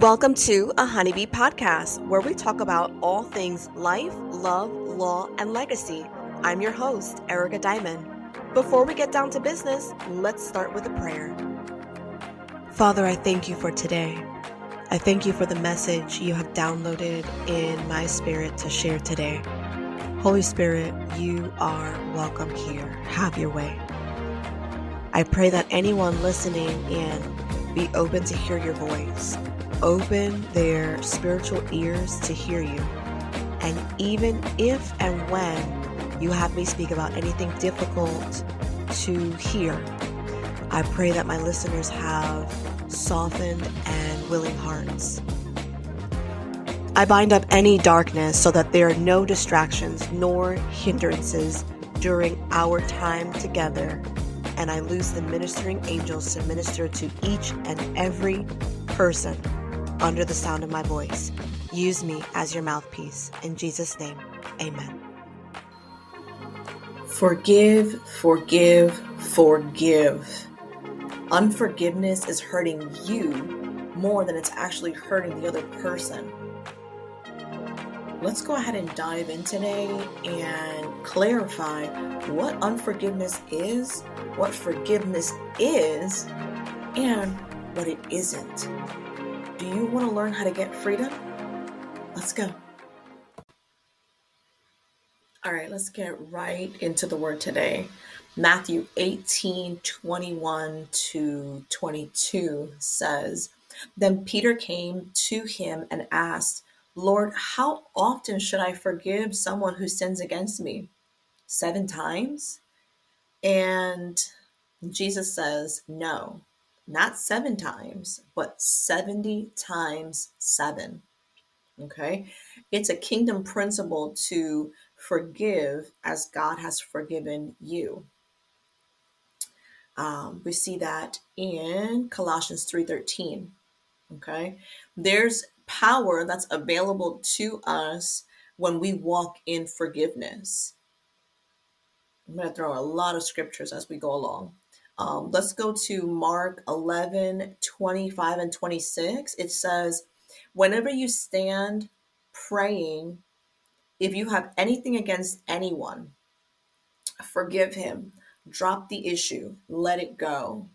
Welcome to a Honeybee podcast where we talk about all things life, love, law, and legacy. I'm your host, Erica Diamond. Before we get down to business, let's start with a prayer. Father, I thank you for today. I thank you for the message you have downloaded in my spirit to share today. Holy Spirit, you are welcome here. Have your way. I pray that anyone listening in be open to hear your voice open their spiritual ears to hear you. And even if and when you have me speak about anything difficult to hear, I pray that my listeners have softened and willing hearts. I bind up any darkness so that there are no distractions nor hindrances during our time together. And I loose the ministering angels to minister to each and every person under the sound of my voice. Use me as your mouthpiece. In Jesus' name, amen. Forgive, forgive, forgive. Unforgiveness is hurting you more than it's actually hurting the other person. Let's go ahead and dive in today and clarify what unforgiveness is, what forgiveness is, and what it isn't. Do you want to learn how to get freedom? Let's go. All right, let's get right into the word today. Matthew 18 21 to 22 says, Then Peter came to him and asked, Lord, how often should I forgive someone who sins against me? Seven times? And Jesus says, No, not seven times, but 70 times seven. Okay. It's a kingdom principle to forgive as God has forgiven you. Um, we see that in Colossians 3:13. Okay. There's power that's available to us when we walk in forgiveness. I'm going to throw a lot of scriptures as we go along. Um, let's go to Mark 11 25 and 26. It says, Whenever you stand praying, if you have anything against anyone, forgive him, drop the issue, let it go,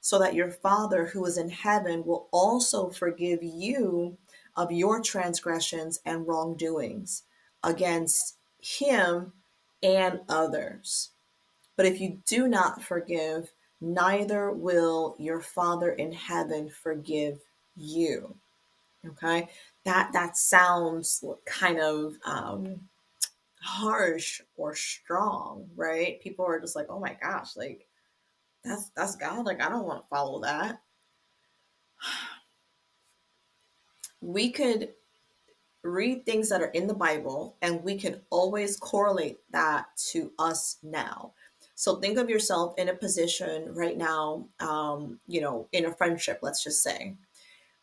so that your Father who is in heaven will also forgive you of your transgressions and wrongdoings against him and others. But if you do not forgive, neither will your Father in heaven forgive you. Okay, that that sounds kind of um, harsh or strong, right? People are just like, "Oh my gosh, like that's that's God. Like I don't want to follow that." We could read things that are in the Bible, and we can always correlate that to us now. So think of yourself in a position right now, um, you know, in a friendship, let's just say.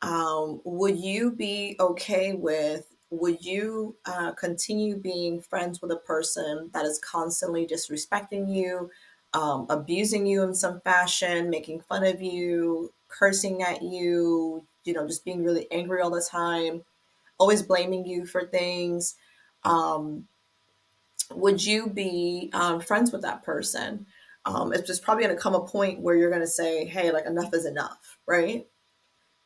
Um, would you be okay with, would you uh, continue being friends with a person that is constantly disrespecting you, um, abusing you in some fashion, making fun of you, cursing at you, you know, just being really angry all the time, always blaming you for things? Um, would you be um, friends with that person? Um, it's just probably going to come a point where you're going to say, hey, like enough is enough, right?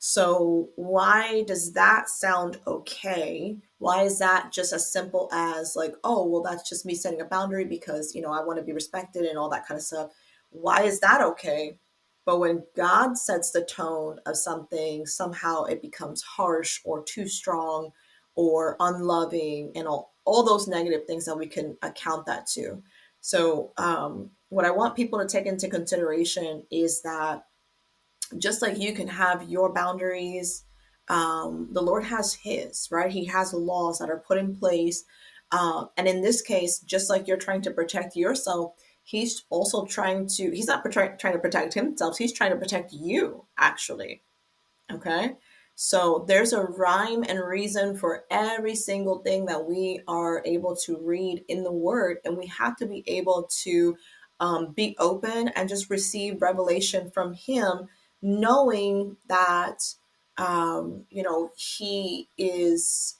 So, why does that sound okay? Why is that just as simple as, like, oh, well, that's just me setting a boundary because, you know, I want to be respected and all that kind of stuff? Why is that okay? But when God sets the tone of something, somehow it becomes harsh or too strong or unloving and all, all those negative things that we can account that to. So, um, what I want people to take into consideration is that just like you can have your boundaries, um, the Lord has His, right? He has laws that are put in place. Uh, and in this case, just like you're trying to protect yourself, He's also trying to, He's not trying to protect Himself, He's trying to protect you, actually. Okay? So there's a rhyme and reason for every single thing that we are able to read in the word. And we have to be able to um, be open and just receive revelation from Him, knowing that um, you know, he is,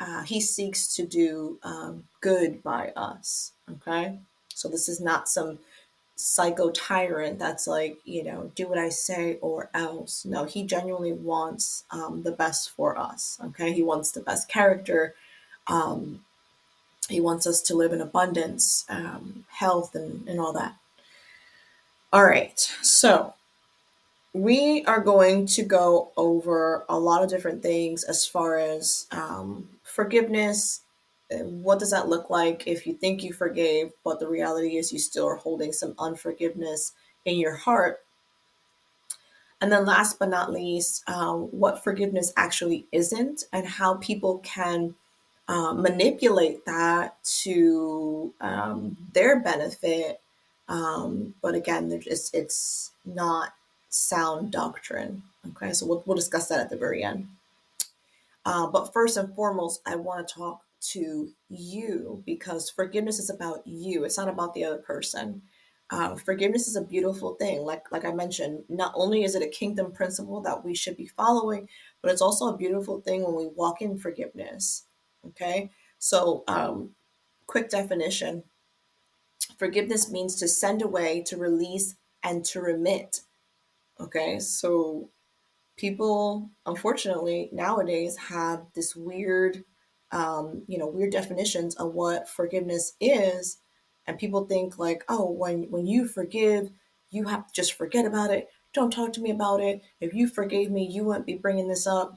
uh, he seeks to do um, good by us. Okay. So this is not some psycho tyrant that's like, you know, do what I say or else. No, he genuinely wants um, the best for us. Okay. He wants the best character. Um, he wants us to live in abundance, um, health, and, and all that. All right. So we are going to go over a lot of different things as far as um, forgiveness. What does that look like if you think you forgave, but the reality is you still are holding some unforgiveness in your heart? And then, last but not least, um, what forgiveness actually isn't, and how people can uh, manipulate that to um, their benefit. Um, but again, it's, it's not sound doctrine. Okay, so we'll, we'll discuss that at the very end. Uh, but first and foremost, I want to talk to you because forgiveness is about you. It's not about the other person. Uh, forgiveness is a beautiful thing. Like like I mentioned, not only is it a kingdom principle that we should be following, but it's also a beautiful thing when we walk in forgiveness. Okay, so um, quick definition: forgiveness means to send away, to release, and to remit. Okay, so people, unfortunately, nowadays have this weird, um, you know, weird definitions of what forgiveness is, and people think like, oh, when when you forgive, you have to just forget about it. Don't talk to me about it. If you forgave me, you wouldn't be bringing this up.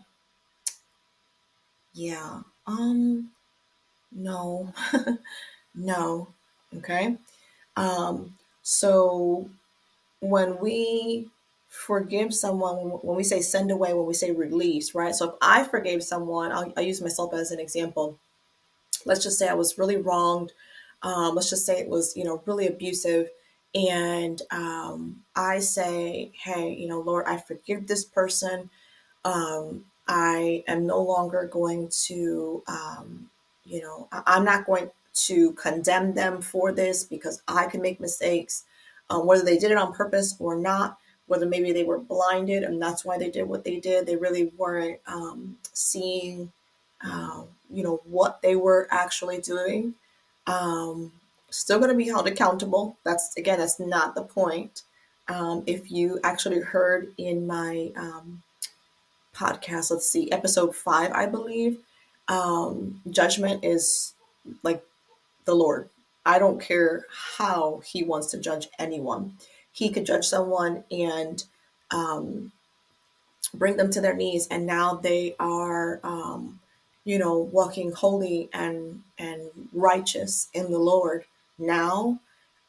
Yeah. Um. No. no. Okay. Um. So when we forgive someone when we say send away when we say release right? So if i forgave someone i'll, I'll use myself as an example. Let's just say i was really wronged um, let's just say it was you know really abusive and um, i say hey you know lord i forgive this person. Um, i am no longer going to um, you know I- am not going to condemn them for this because i can make mistakes um, whether they did it on purpose or not whether maybe they were blinded and that's why they did what they did. They really weren't um, seeing, uh, you know, what they were actually doing. Um, still going to be held accountable. That's again, that's not the point. Um, if you actually heard in my um, podcast, let's see, episode five, I believe, um, judgment is like the Lord. I don't care how He wants to judge anyone he could judge someone and um, bring them to their knees, and now they are, um, you know, walking holy and and righteous in the Lord now.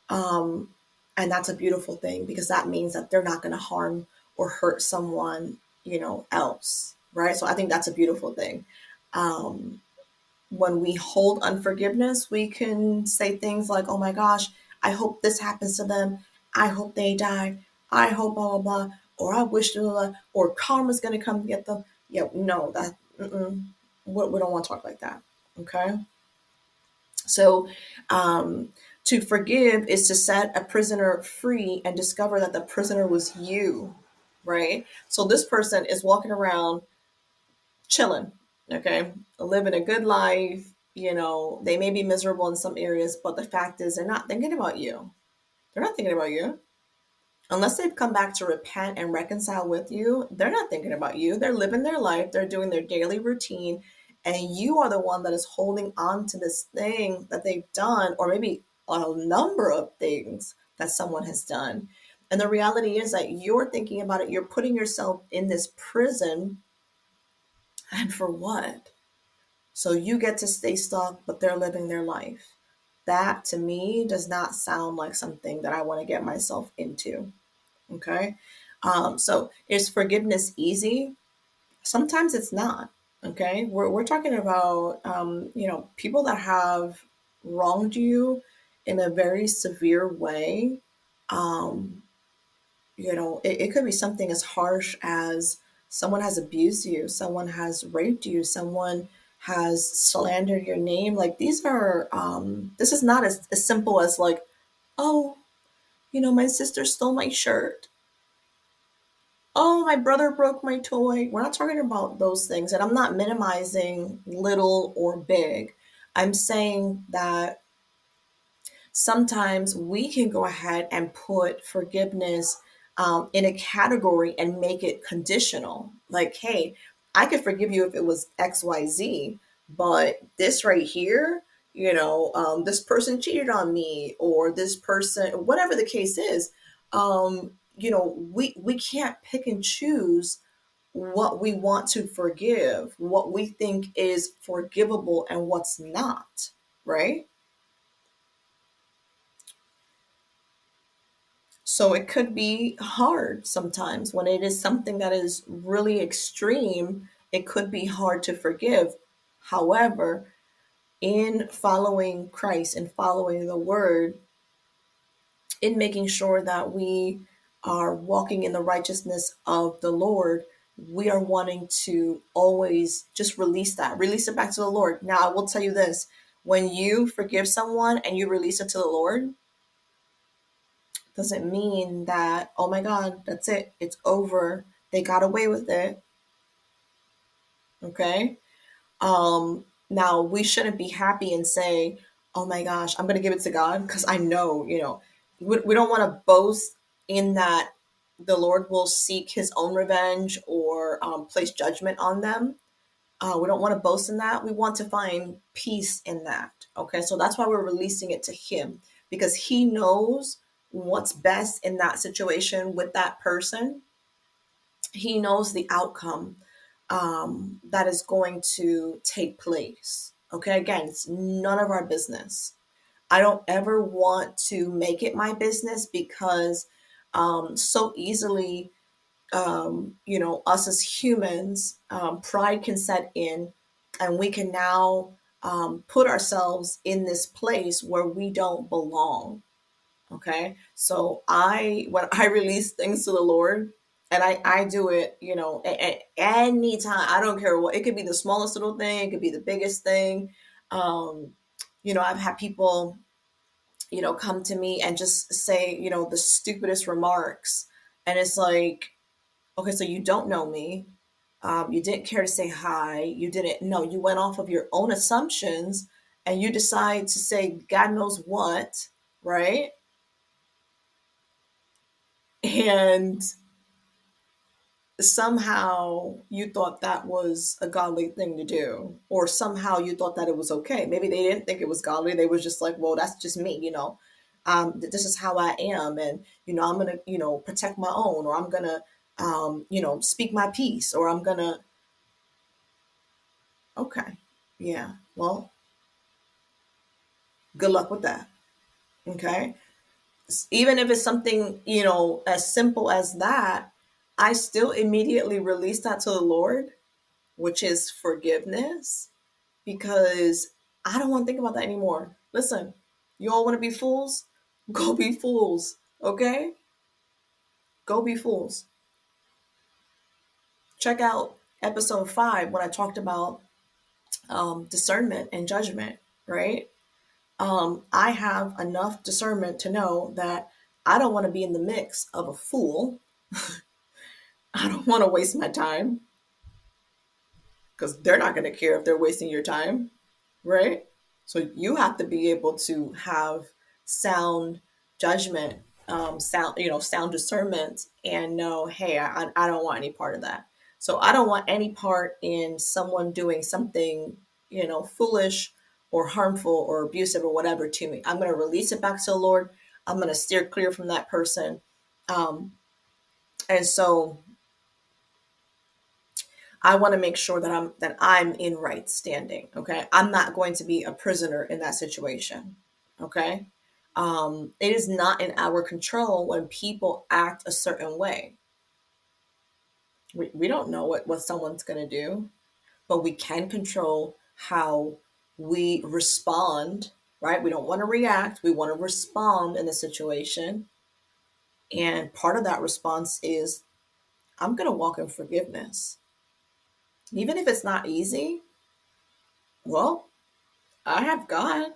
Um, and that's a beautiful thing because that means that they're not going to harm or hurt someone, you know, else, right? So I think that's a beautiful thing. Um, when we hold unforgiveness, we can say things like, "Oh my gosh, I hope this happens to them." I hope they die. I hope blah blah blah, or I wish blah, blah, or karma's gonna come get them. Yeah, no, that. We, we don't want to talk like that. Okay. So, um, to forgive is to set a prisoner free and discover that the prisoner was you, right? So this person is walking around chilling, okay, living a good life. You know, they may be miserable in some areas, but the fact is they're not thinking about you. They're not thinking about you. Unless they've come back to repent and reconcile with you, they're not thinking about you. They're living their life, they're doing their daily routine, and you are the one that is holding on to this thing that they've done, or maybe a number of things that someone has done. And the reality is that you're thinking about it, you're putting yourself in this prison. And for what? So you get to stay stuck, but they're living their life that to me does not sound like something that I want to get myself into. Okay. Um, so is forgiveness easy? Sometimes it's not. Okay. We're, we're talking about, um, you know, people that have wronged you in a very severe way. Um, you know, it, it could be something as harsh as someone has abused you, someone has raped you, someone has slandered your name. Like these are, um, this is not as, as simple as like, oh, you know, my sister stole my shirt. oh, my brother broke my toy. We're not talking about those things. And I'm not minimizing little or big. I'm saying that sometimes we can go ahead and put forgiveness um, in a category and make it conditional. Like, hey, I could forgive you if it was XYZ, but this right here, you know, um, this person cheated on me or this person, whatever the case is, um, you know, we, we can't pick and choose what we want to forgive, what we think is forgivable and what's not, right? So it could be hard sometimes when it is something that is really extreme. It could be hard to forgive. However, in following Christ and following the word, in making sure that we are walking in the righteousness of the Lord, we are wanting to always just release that, release it back to the Lord. Now, I will tell you this when you forgive someone and you release it to the Lord, doesn't mean that, oh my God, that's it, it's over. They got away with it. Okay? Um, now, we shouldn't be happy and say, oh my gosh, I'm going to give it to God because I know, you know, we, we don't want to boast in that the Lord will seek his own revenge or um, place judgment on them. Uh, we don't want to boast in that. We want to find peace in that. Okay, so that's why we're releasing it to him because he knows what's best in that situation with that person. He knows the outcome um, that is going to take place. Okay, again, it's none of our business. I don't ever want to make it my business because um, so easily, um, you know, us as humans, um, pride can set in, and we can now um, put ourselves in this place where we don't belong. Okay, so I when I release things to the Lord, and I I do it, you know, at, any time. I don't care what it could be the smallest little thing, it could be the biggest thing. Um, you know, I've had people you know, come to me and just say, you know, the stupidest remarks. And it's like, okay, so you don't know me. Um, you didn't care to say hi. You didn't know. You went off of your own assumptions and you decide to say God knows what, right? And somehow you thought that was a godly thing to do or somehow you thought that it was okay. Maybe they didn't think it was godly. They was just like well that's just me you know? Um, this is how i am and you know i'm gonna you know protect my own or i'm gonna um, you know speak my piece or i'm gonna okay. Yeah. Well good luck with that. Okay even if it's something you know as simple as that I still immediately release that to the Lord, which is forgiveness, because I don't want to think about that anymore. Listen, you all want to be fools? Go be fools, okay? Go be fools. Check out episode five when I talked about um, discernment and judgment, right? Um, I have enough discernment to know that I don't want to be in the mix of a fool I don't want to waste my time because they're not going to care if they're wasting your time, right? So you have to be able to have sound judgment, um, sound you know, sound discernment, and know, hey, I, I don't want any part of that. So I don't want any part in someone doing something, you know, foolish or harmful or abusive or whatever to me. I'm going to release it back to the Lord. I'm going to steer clear from that person. Um, and so I want to make sure that I'm that I'm in right standing. Okay. I'm not going to be a prisoner in that situation. Okay. Um, it is not in our control when people act a certain way. We, we don't know what, what someone's going to do, but we can control how we respond, right? We don't want to react, we want to respond in the situation. And part of that response is I'm going to walk in forgiveness even if it's not easy, well, I have God.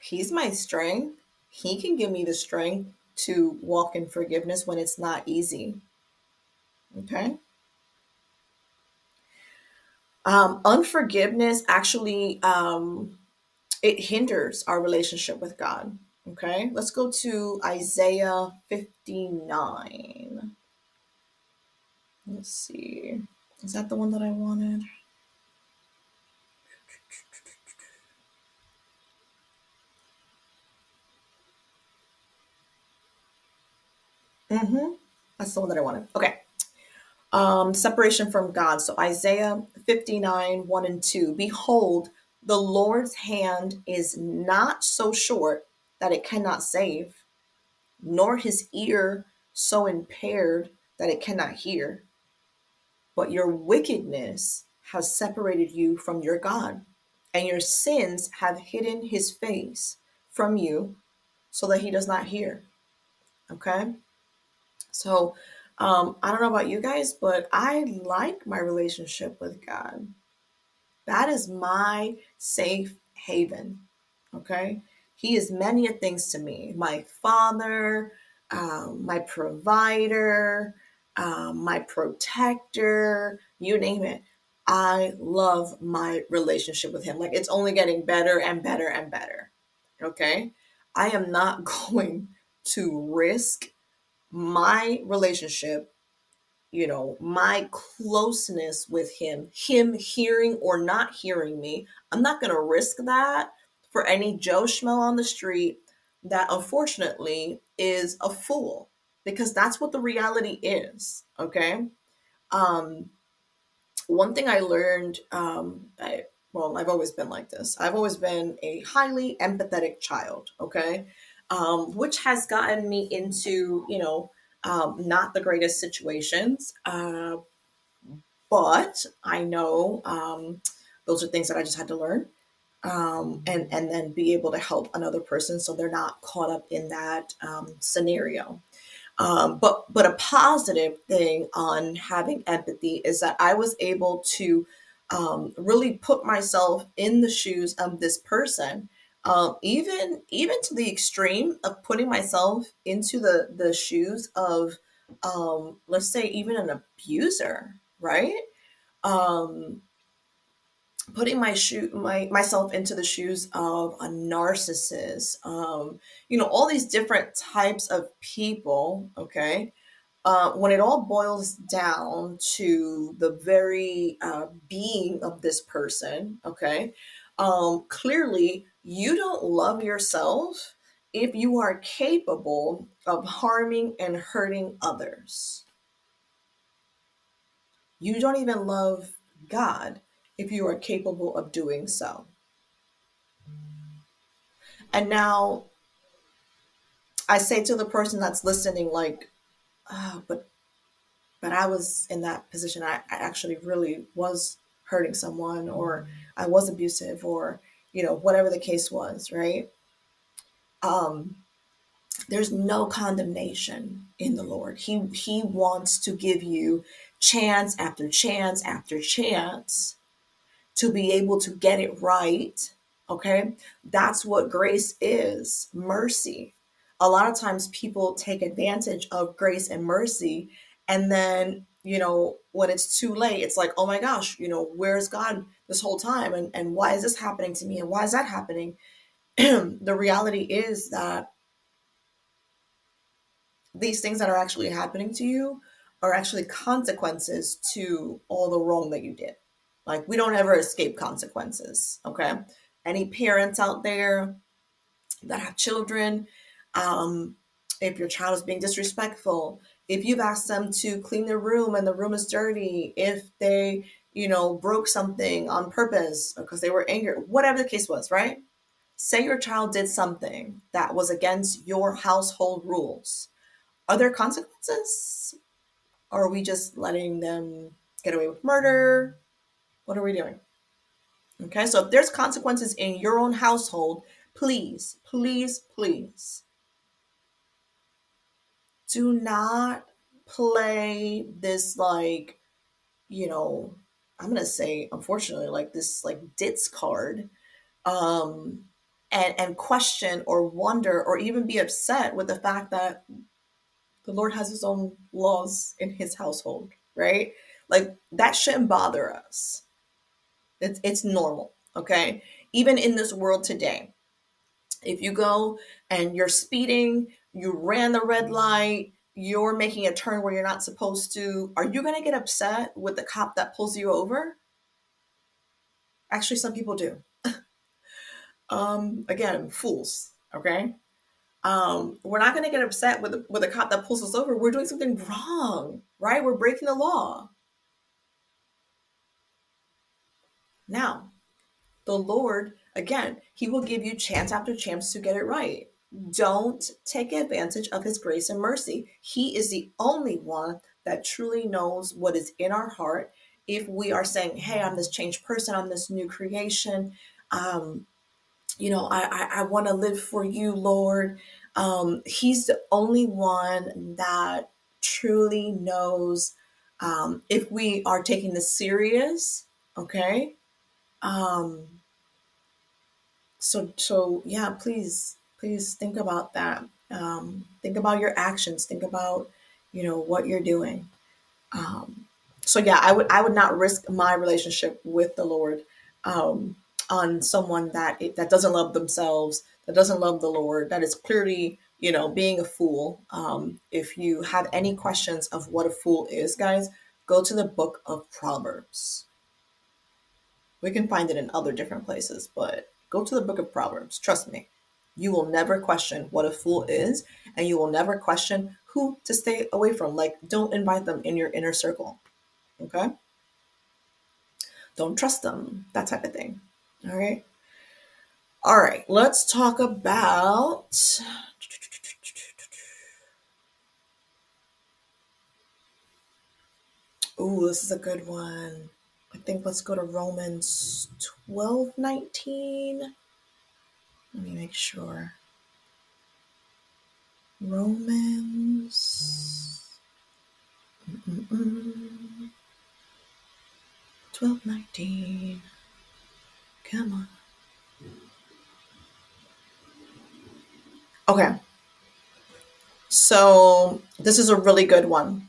He's my strength. He can give me the strength to walk in forgiveness when it's not easy. Okay. Um, unforgiveness actually um, it hinders our relationship with God. Okay, let's go to Isaiah 59. Let's see. Is that the one that I wanted? Mm-hmm. That's the one that I wanted. Okay. Um, separation from God. So Isaiah 59, 1 and 2. Behold, the Lord's hand is not so short that it cannot save, nor his ear so impaired that it cannot hear. But your wickedness has separated you from your God, and your sins have hidden his face from you so that he does not hear. Okay? So, um, I don't know about you guys, but I like my relationship with God. That is my safe haven. Okay? He is many things to me my father, um, my provider, um, my protector, you name it. I love my relationship with him. Like it's only getting better and better and better. Okay? I am not going to risk my relationship, you know, my closeness with him, him hearing or not hearing me. I'm not going to risk that for any Joe Schmo on the street that unfortunately is a fool because that's what the reality is. Okay. Um, one thing I learned, um, I, well, I've always been like this. I've always been a highly empathetic child. Okay um, which has gotten me into, you know, um, not the greatest situations. Uh, but I know um, those are things that I just had to learn. Um, and and then be able to help another person so they're not caught up in that um, scenario. Um, but but a positive thing on having empathy is that I was able to um, really put myself in the shoes of this person um, even even to the extreme of putting myself into the the shoes of um, let's say even an abuser right? Um, putting my shoe my myself into the shoes of a narcissist um, you know all these different types of people okay? Uh, when it all boils down to the very uh, being of this person okay? Um, clearly you don't love yourself if you are capable of harming and hurting others. You don't even love God if you are capable of doing so. And now I say to the person that's listening, like, oh, but but I was in that position. I, I actually really was hurting someone, or I was abusive, or you know, whatever the case was, right? Um, there's no condemnation in the Lord. He He wants to give you chance after chance after chance to be able to get it right. Okay, that's what grace is mercy. A lot of times people take advantage of grace and mercy, and then you know, when it's too late, it's like, oh my gosh, you know, where's God this whole time? And, and why is this happening to me? And why is that happening? the reality is that these things that are actually happening to you are actually consequences to all the wrong that you did. Like, we don't ever escape consequences, okay? Any parents out there that have children, um, if your child is being disrespectful, if you've asked them to clean their room and the room is dirty, if they, you know, broke something on purpose because they were angry, whatever the case was, right? Say your child did something that was against your household rules. Are there consequences? Or are we just letting them get away with murder? What are we doing? Okay, so if there's consequences in your own household, please, please, please do not play this like you know i'm gonna say unfortunately like this like ditz card um and and question or wonder or even be upset with the fact that The Lord has his own laws in his household, right? Like that shouldn't bother us. It's it's normal, okay? Even in this world today. If you go and you're speeding, you ran the red light, you're making a turn where you're not supposed to, are you going to get upset with the cop that pulls you over? Actually, some people do. um, again, fools, okay? Um, we're not going to get upset with, with a cop that pulls us over. We're doing something wrong, right? We're breaking the law. Now, the Lord, again, He will give you chance after chance to get it right. Don't take advantage of His grace and mercy. He is the only one that truly knows what is in our heart. If we are saying, Hey, I'm this changed person, I'm this new creation, um, you know, I, I, I want to live for you, Lord. Um, he's the only one that truly knows um, if we are taking this serious, okay? Um, so, so yeah, please, please think about that. Um, think about your actions. Think about, you know, what you're doing. Um, so yeah, I would, I would not risk my relationship with the Lord um, on someone that that doesn't love themselves, that doesn't love the Lord, that is clearly, you know, being a fool. Um, if you have any questions of what a fool is, guys, go to the book of Proverbs. We can find it in other different places, but go to the book of Proverbs. Trust me, you will never question what a fool is, and you will never question who to stay away from. Like, don't invite them in your inner circle. Okay? Don't trust them, that type of thing. All right. All right, let's talk about. Ooh, this is a good one. Think let's go to Romans 12 19. Let me make sure. Romans 12 19. Come on. Okay. So, this is a really good one.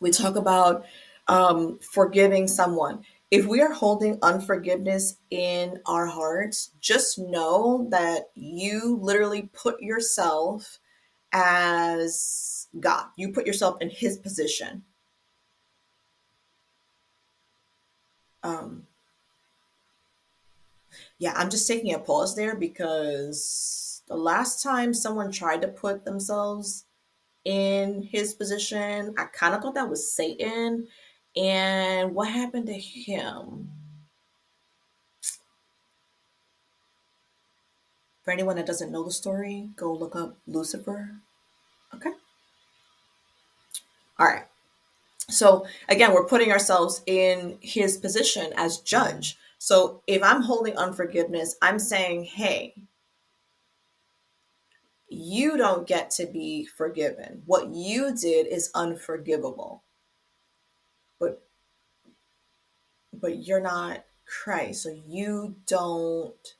We talk about um, forgiving someone. If we are holding unforgiveness in our hearts, just know that you literally put yourself as God. You put yourself in His position. Um, yeah, I'm just taking a pause there because the last time someone tried to put themselves in his position, I kind of thought that was Satan and what happened to him? For anyone that doesn't know the story, go look up Lucifer. Okay. All right. So again, we're putting ourselves in his position as judge. So if I'm holding unforgiveness, I'm saying, hey, you don't get to be forgiven. What you did is unforgivable but but you're not Christ, so you don't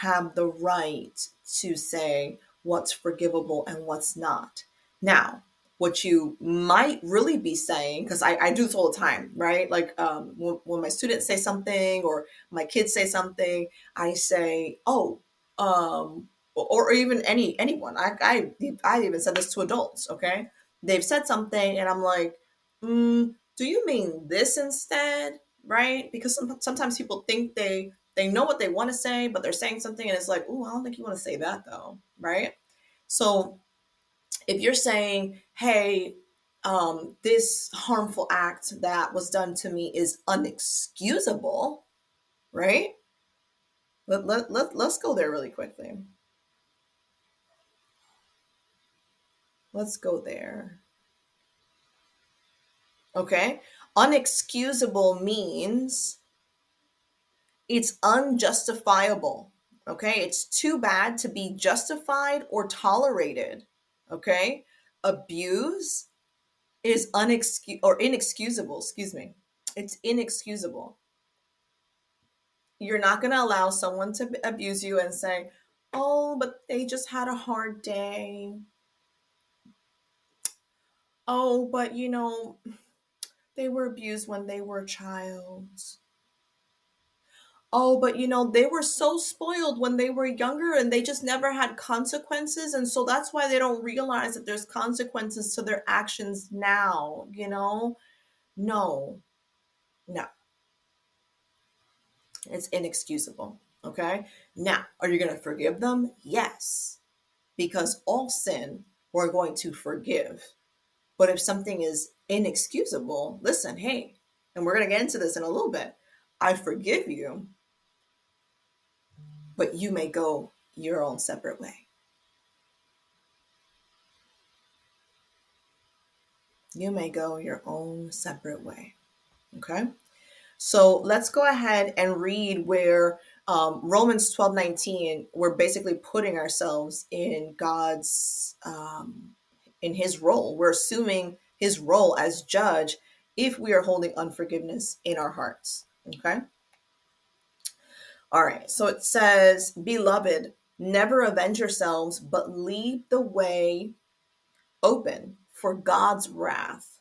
have the right to say what's forgivable and what's not. Now, what you might really be saying, because I, I do this all the time, right? Like um, when, when my students say something or my kids say something, I say, oh, um, or, or even any anyone. I, I I even said this to adults. Okay, they've said something, and I'm like, mm, do you mean this instead? Right? Because some, sometimes people think they they know what they want to say, but they're saying something and it's like, oh, I don't think you want to say that though, right? So if you're saying, hey, um, this harmful act that was done to me is unexcusable, right? Let, let, let, let's go there really quickly. Let's go there. Okay. Unexcusable means it's unjustifiable. Okay. It's too bad to be justified or tolerated. Okay. Abuse is unexcusable or inexcusable. Excuse me. It's inexcusable. You're not going to allow someone to abuse you and say, oh, but they just had a hard day. oh, but you know, they were abused when they were a child. Oh, but you know, they were so spoiled when they were younger and they just never had consequences. And so that's why they don't realize that there's consequences to their actions now, you know? No, no. It's inexcusable. Okay. Now, are you going to forgive them? Yes, because all sin we're going to forgive. But if something is inexcusable, listen, hey, and we're going to get into this in a little bit. I forgive you, but you may go your own separate way. You may go your own separate way. Okay? So let's go ahead and read where um, Romans 12 19, we're basically putting ourselves in God's, um, in his role. We're assuming his role as judge if we are holding unforgiveness in our hearts. Okay. All right. So it says, Beloved, never avenge yourselves, but leave the way open for God's wrath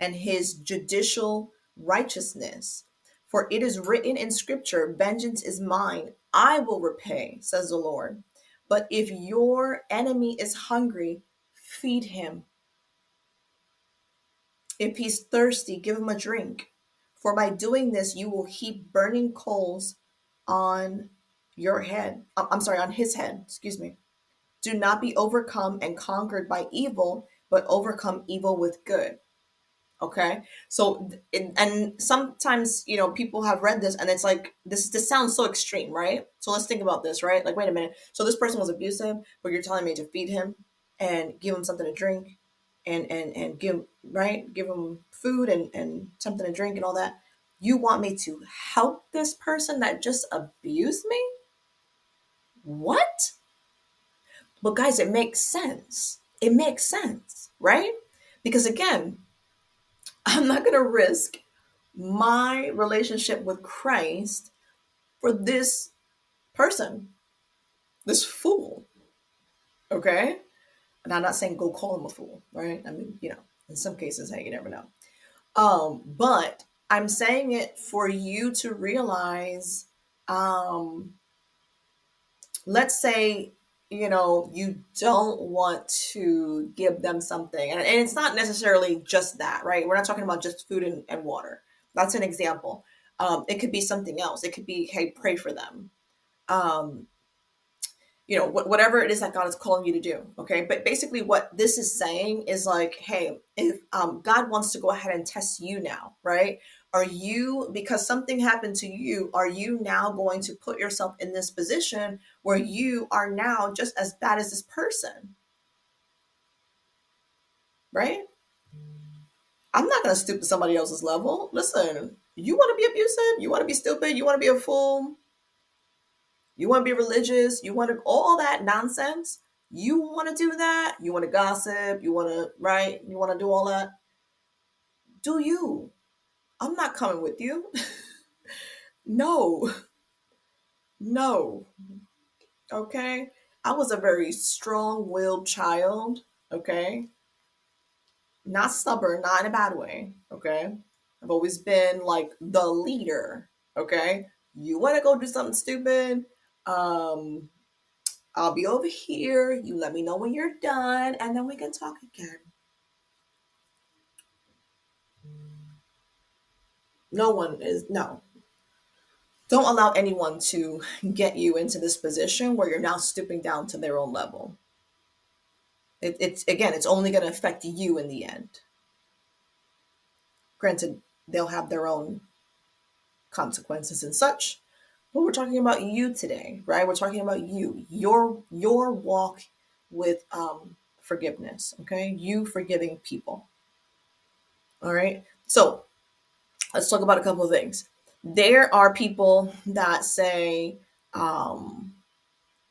and his judicial righteousness. For it is written in scripture, Vengeance is mine, I will repay, says the Lord. But if your enemy is hungry, feed him. If he's thirsty, give him a drink. For by doing this, you will heap burning coals on your head. Uh, I'm sorry, on his head. Excuse me. Do not be overcome and conquered by evil, but overcome evil with good. Okay. So, and sometimes, you know, people have read this and it's like, this, this sounds so extreme, right? So let's think about this, right? Like, wait a minute. So this person was abusive, but you're telling me to feed him and give him something to drink and, and, and give, right? Give him food and, and something to drink and all that. You want me to help this person that just abused me? What? But guys, it makes sense. It makes sense, right? Because again, I'm not going to risk my relationship with Christ for this person, this fool. Okay? And I'm not saying go call him a fool, right? I mean, you know, in some cases, hey, you never know. Um, but I'm saying it for you to realize, um, let's say you know, you don't want to give them something. And, and, it's not necessarily just that, right? We're not talking about just food and, and water. That's an example. Um, it could be something else. It could be, hey, pray for them. Um, you know, wh- whatever it is that God is calling you to do. Okay. But basically, what this is saying is like, hey, if um, God wants to go ahead and test you now, right? Are you, because something happened to you, are you now going to put yourself in this position where you are now just as bad as this person? Right? I'm not going to stoop to somebody else's level. Listen, you want to be abusive? You want to be stupid? You want to be a fool? You want to be religious? You want to, all that nonsense? You want to do that? You want to gossip? You want to, right? You want to do all that? Do you? I'm not coming with you. no. No. Okay. I was a very strong willed child. Okay. Not stubborn, not in a bad way. Okay. I've always been like the leader. Okay. You want to go do something stupid? Um, I'll be over here. You let me know when you're done, and then we can talk again. No one is, no. Don't allow anyone to get you into this position where you're now stooping down to their own level. It, it's, again, it's only going to affect you in the end. Granted, they'll have their own consequences and such, but we're talking about you today, right? We're talking about you, your your walk with um, forgiveness. Okay, you forgiving people. All right. So let's talk about a couple of things. There are people that say, um,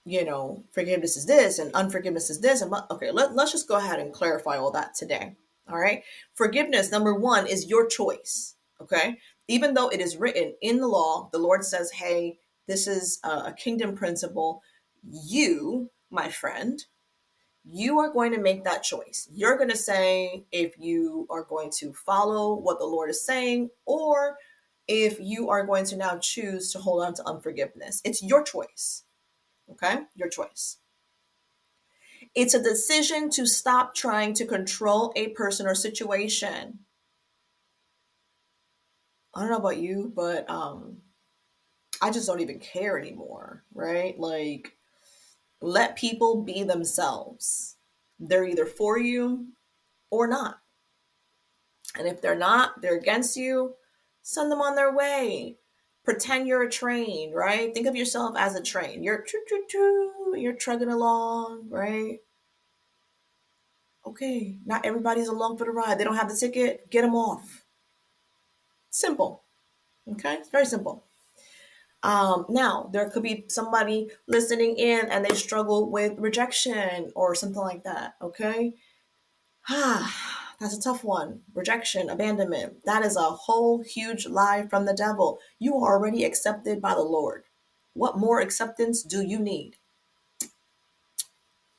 you know, forgiveness is this and unforgiveness is this. And okay, let, let's just go ahead and clarify all that today. All right. Forgiveness, number one, is your choice. Okay. Even though it is written in the law, the Lord says, hey, this is a kingdom principle. You, my friend, you are going to make that choice. You're going to say if you are going to follow what the Lord is saying or if you are going to now choose to hold on to unforgiveness. It's your choice. Okay? Your choice. It's a decision to stop trying to control a person or situation. I don't know about you, but um I just don't even care anymore, right? Like let people be themselves. They're either for you or not. And if they're not, they're against you, send them on their way. Pretend you're a train, right? Think of yourself as a train. You're choo choo choo, you're trugging along, right? Okay, not everybody's along for the ride. They don't have the ticket, get them off. Simple. Okay, it's very simple. Um, now, there could be somebody listening in and they struggle with rejection or something like that. Okay. Ah, that's a tough one. Rejection, abandonment. That is a whole huge lie from the devil. You are already accepted by the Lord. What more acceptance do you need?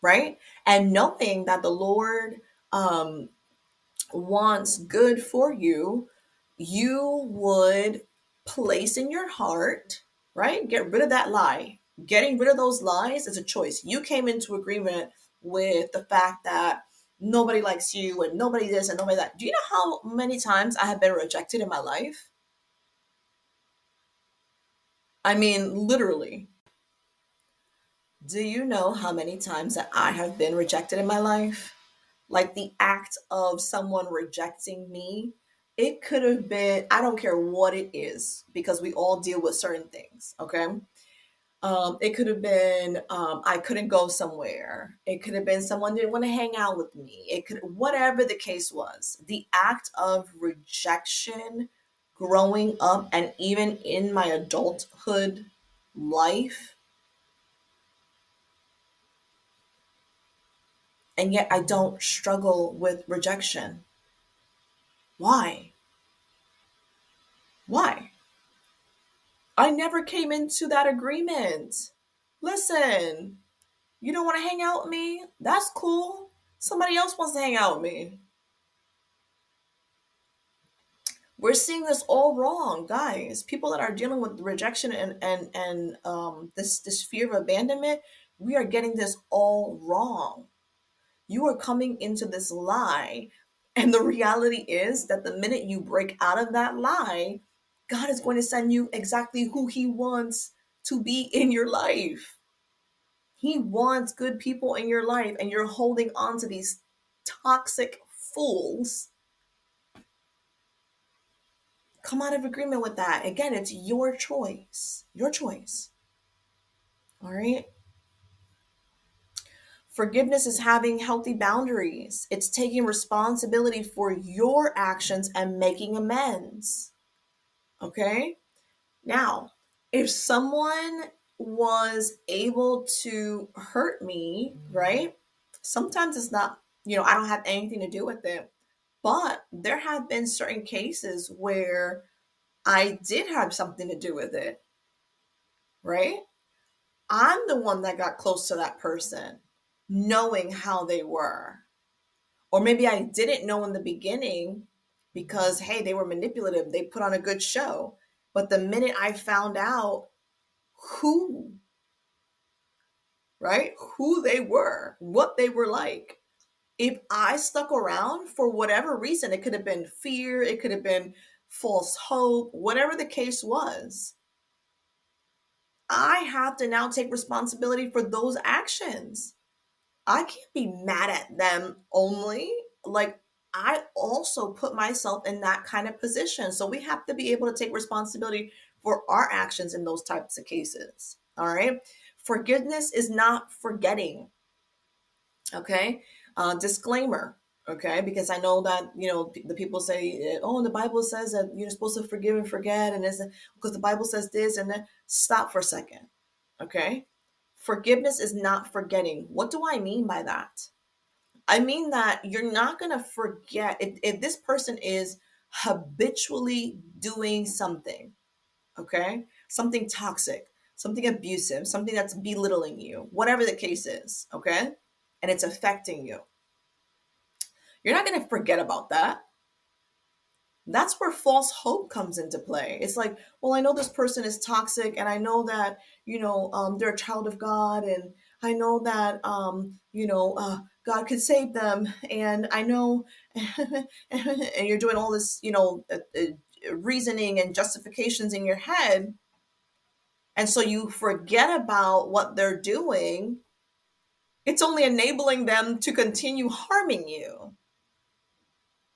Right? And knowing that the Lord um, wants good for you, you would place in your heart right? Get rid of that lie. Getting rid of those lies is a choice. You came into agreement with the fact that nobody likes you and nobody this and nobody that. Do you know how many times I have been rejected in my life? I mean, literally. Do you know how many times that I have been rejected in my life? Like the act of someone rejecting me it could have been i don't care what it is because we all deal with certain things okay? Um, it could have been um, i couldn't go somewhere. It could have been someone didn't want to hang out with me. It could whatever the case was the act of rejection growing up and even in my adulthood life and yet i don't struggle with rejection why? Why? I never came into that agreement. Listen, you don't want to hang out with me? That's cool. Somebody else wants to hang out with me. We're seeing this all wrong, guys. People that are dealing with rejection and and and um, this this fear of abandonment, we are getting this all wrong. You are coming into this lie and the reality is that the minute you break out of that lie, God is going to send you exactly who He wants to be in your life. He wants good people in your life, and you're holding on to these toxic fools. Come out of agreement with that. Again, it's your choice. Your choice. All right. Forgiveness is having healthy boundaries. It's taking responsibility for your actions and making amends. Okay? Now, if someone was able to hurt me, right? Sometimes it's not, you know, I don't have anything to do with it. But there have been certain cases where I did have something to do with it, right? I'm the one that got close to that person knowing how they were. Or maybe I didn't know in the beginning because, hey, they were manipulative, they put on a good show. But the minute I found out who, right, who they were, what they were like, if I stuck around for whatever reason, it could have been fear, it could have been false hope, whatever the case was, I have to now take responsibility for those actions. I can't be mad at them only. Like, I also put myself in that kind of position. So we have to be able to take responsibility for our actions in those types of cases. All right. Forgiveness is not forgetting. Okay. Uh, disclaimer. Okay. Because I know that, you know, the people say, oh, the Bible says that you're supposed to forgive and forget. And it's because the Bible says this and then stop for a second. Okay. Forgiveness is not forgetting. What do I mean by that? I mean that you're not going to forget if, if this person is habitually doing something, okay? Something toxic, something abusive, something that's belittling you, whatever the case is, okay? and it's affecting you. You're not going to forget about that. That's where false hope comes into play. It's like, well, I know this person is toxic, and I know that you know um, they're a child of God, and I know that um, you know uh, God could save them, and I know, and you're doing all this, you know, uh, uh, reasoning and justifications in your head, and so you forget about what they're doing. It's only enabling them to continue harming you.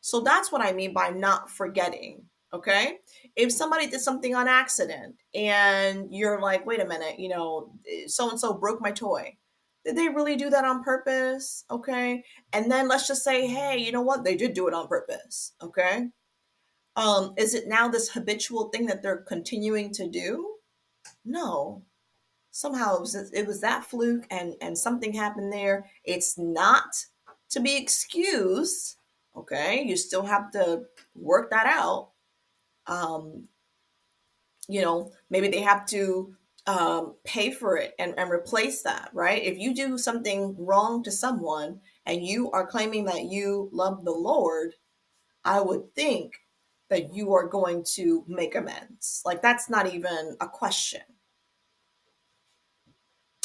So that's what I mean by not forgetting. Okay. If somebody did something on accident and you're like, wait a minute, you know, so and so broke my toy. Did they really do that on purpose? Okay. And then let's just say, hey, you know what? They did do it on purpose. Okay. Um, is it now this habitual thing that they're continuing to do? No. Somehow it was, it was that fluke and, and something happened there. It's not to be excused Okay, you still have to work that out. Um, you know, maybe they have to um, pay for it and, and replace that, right? If you do something wrong to someone and you are claiming that you love the Lord, I would think that you are going to make amends. Like, that's not even a question.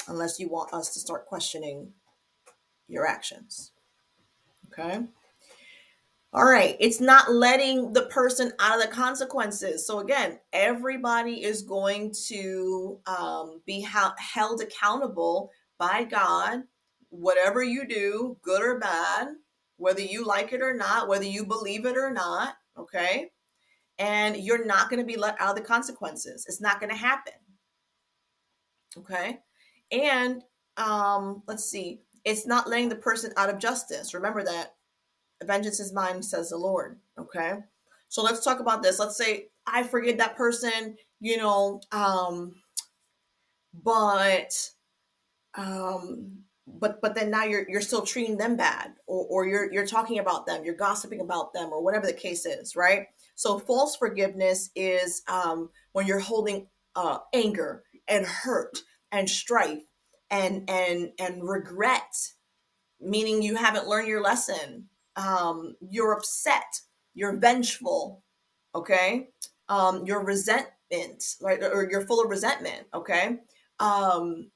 Unless you want us to start questioning your actions. Okay. All right, it's not letting the person out of the consequences. So again, everybody is going to um, be ha- held accountable by God, whatever you do, good or bad, whether you like it or not, whether you believe it or not. Okay, and you're not going to be let out of the consequences. It's not going to happen. Okay, and um, let's see, it's not letting the person out of justice. Remember that vengeance is mine, says the Lord. Okay. So let's talk about this. Let's say I forgive that person, you know, um, but um but but then now you're you're still treating them bad or, or you're you're talking about them you're gossiping about them or whatever the case is right so false forgiveness is um when you're holding uh anger and hurt and strife and and and regret meaning you haven't learned your lesson um, you're upset, you're vengeful, okay? Um, you're resentment, right? Or you're full of resentment, okay? Um,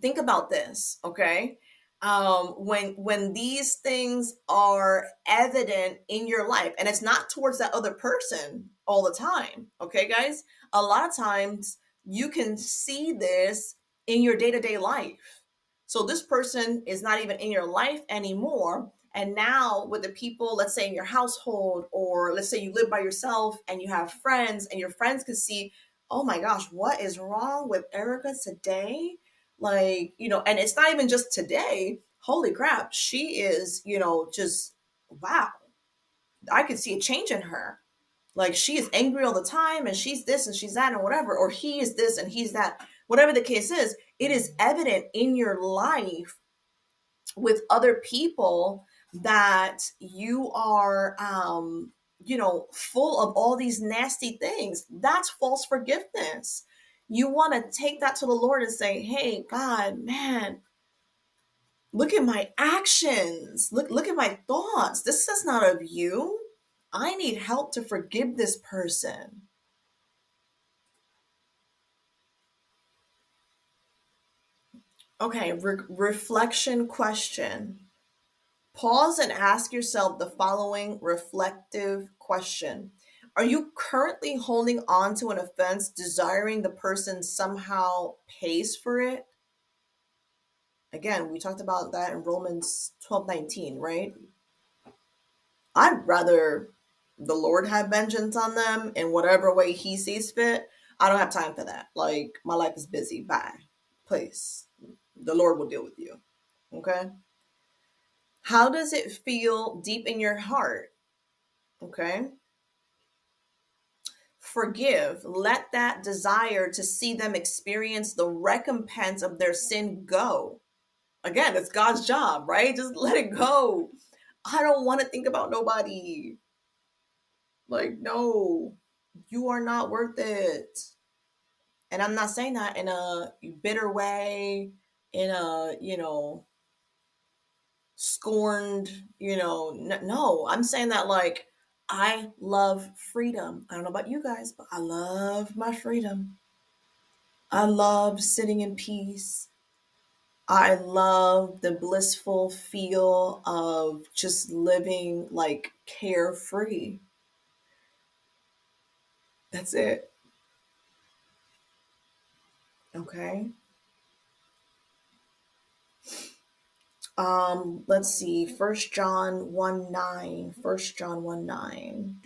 think about this, okay? Um, when when these things are evident in your life, and it's not towards that other person all the time, okay, guys? A lot of times you can see this in your day to day life. So this person is not even in your life anymore, and now, with the people, let's say in your household, or let's say you live by yourself and you have friends, and your friends can see, oh my gosh, what is wrong with Erica today? Like, you know, and it's not even just today. Holy crap, she is, you know, just wow. I could see a change in her. Like, she is angry all the time, and she's this and she's that, and whatever, or he is this and he's that, whatever the case is, it is evident in your life with other people that you are um you know full of all these nasty things. That's false forgiveness. You want to take that to the lord and say hey god man look at my actions. Look look at my thoughts. This is not of you. I need help to forgive this person. Okay re- reflection question Pause and ask yourself the following reflective question Are you currently holding on to an offense, desiring the person somehow pays for it? Again, we talked about that in Romans 12 19, right? I'd rather the Lord have vengeance on them in whatever way He sees fit. I don't have time for that. Like, my life is busy. Bye. Please. The Lord will deal with you. Okay? How does it feel deep in your heart? Okay. Forgive. Let that desire to see them experience the recompense of their sin go. Again, it's God's job, right? Just let it go. I don't want to think about nobody. Like, no, you are not worth it. And I'm not saying that in a bitter way, in a, you know, scorned, you know, no, I'm saying that like I love freedom. I don't know about you guys, but I love my freedom. I love sitting in peace. I love the blissful feel of just living like carefree. That's it. Okay. Um, let's see, First John 1 9. First John 1 9.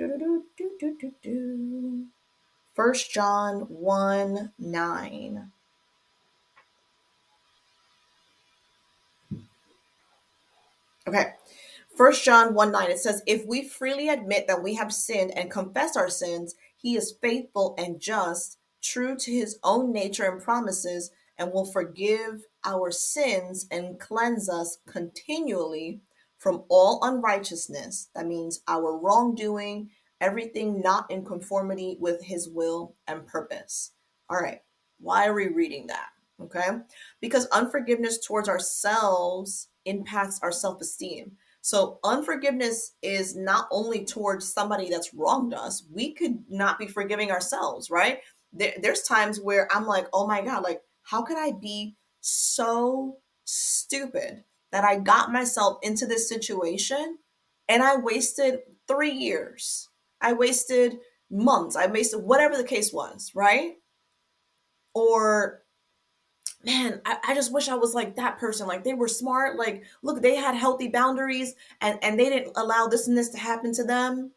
First John 1 9. Okay. First John 1 9, it says, If we freely admit that we have sinned and confess our sins, he is faithful and just, true to his own nature and promises, and will forgive our sins and cleanse us continually from all unrighteousness. That means our wrongdoing, everything not in conformity with his will and purpose. All right. Why are we reading that? Okay. Because unforgiveness towards ourselves impacts our self esteem. So, unforgiveness is not only towards somebody that's wronged us, we could not be forgiving ourselves, right? There, there's times where I'm like, oh my God, like, how could I be so stupid that I got myself into this situation and I wasted three years? I wasted months, I wasted whatever the case was, right? Or man, I, I, just wish I was like that person. Like they were smart. Like, look, they had healthy boundaries and, and they didn't allow this and this to happen to them.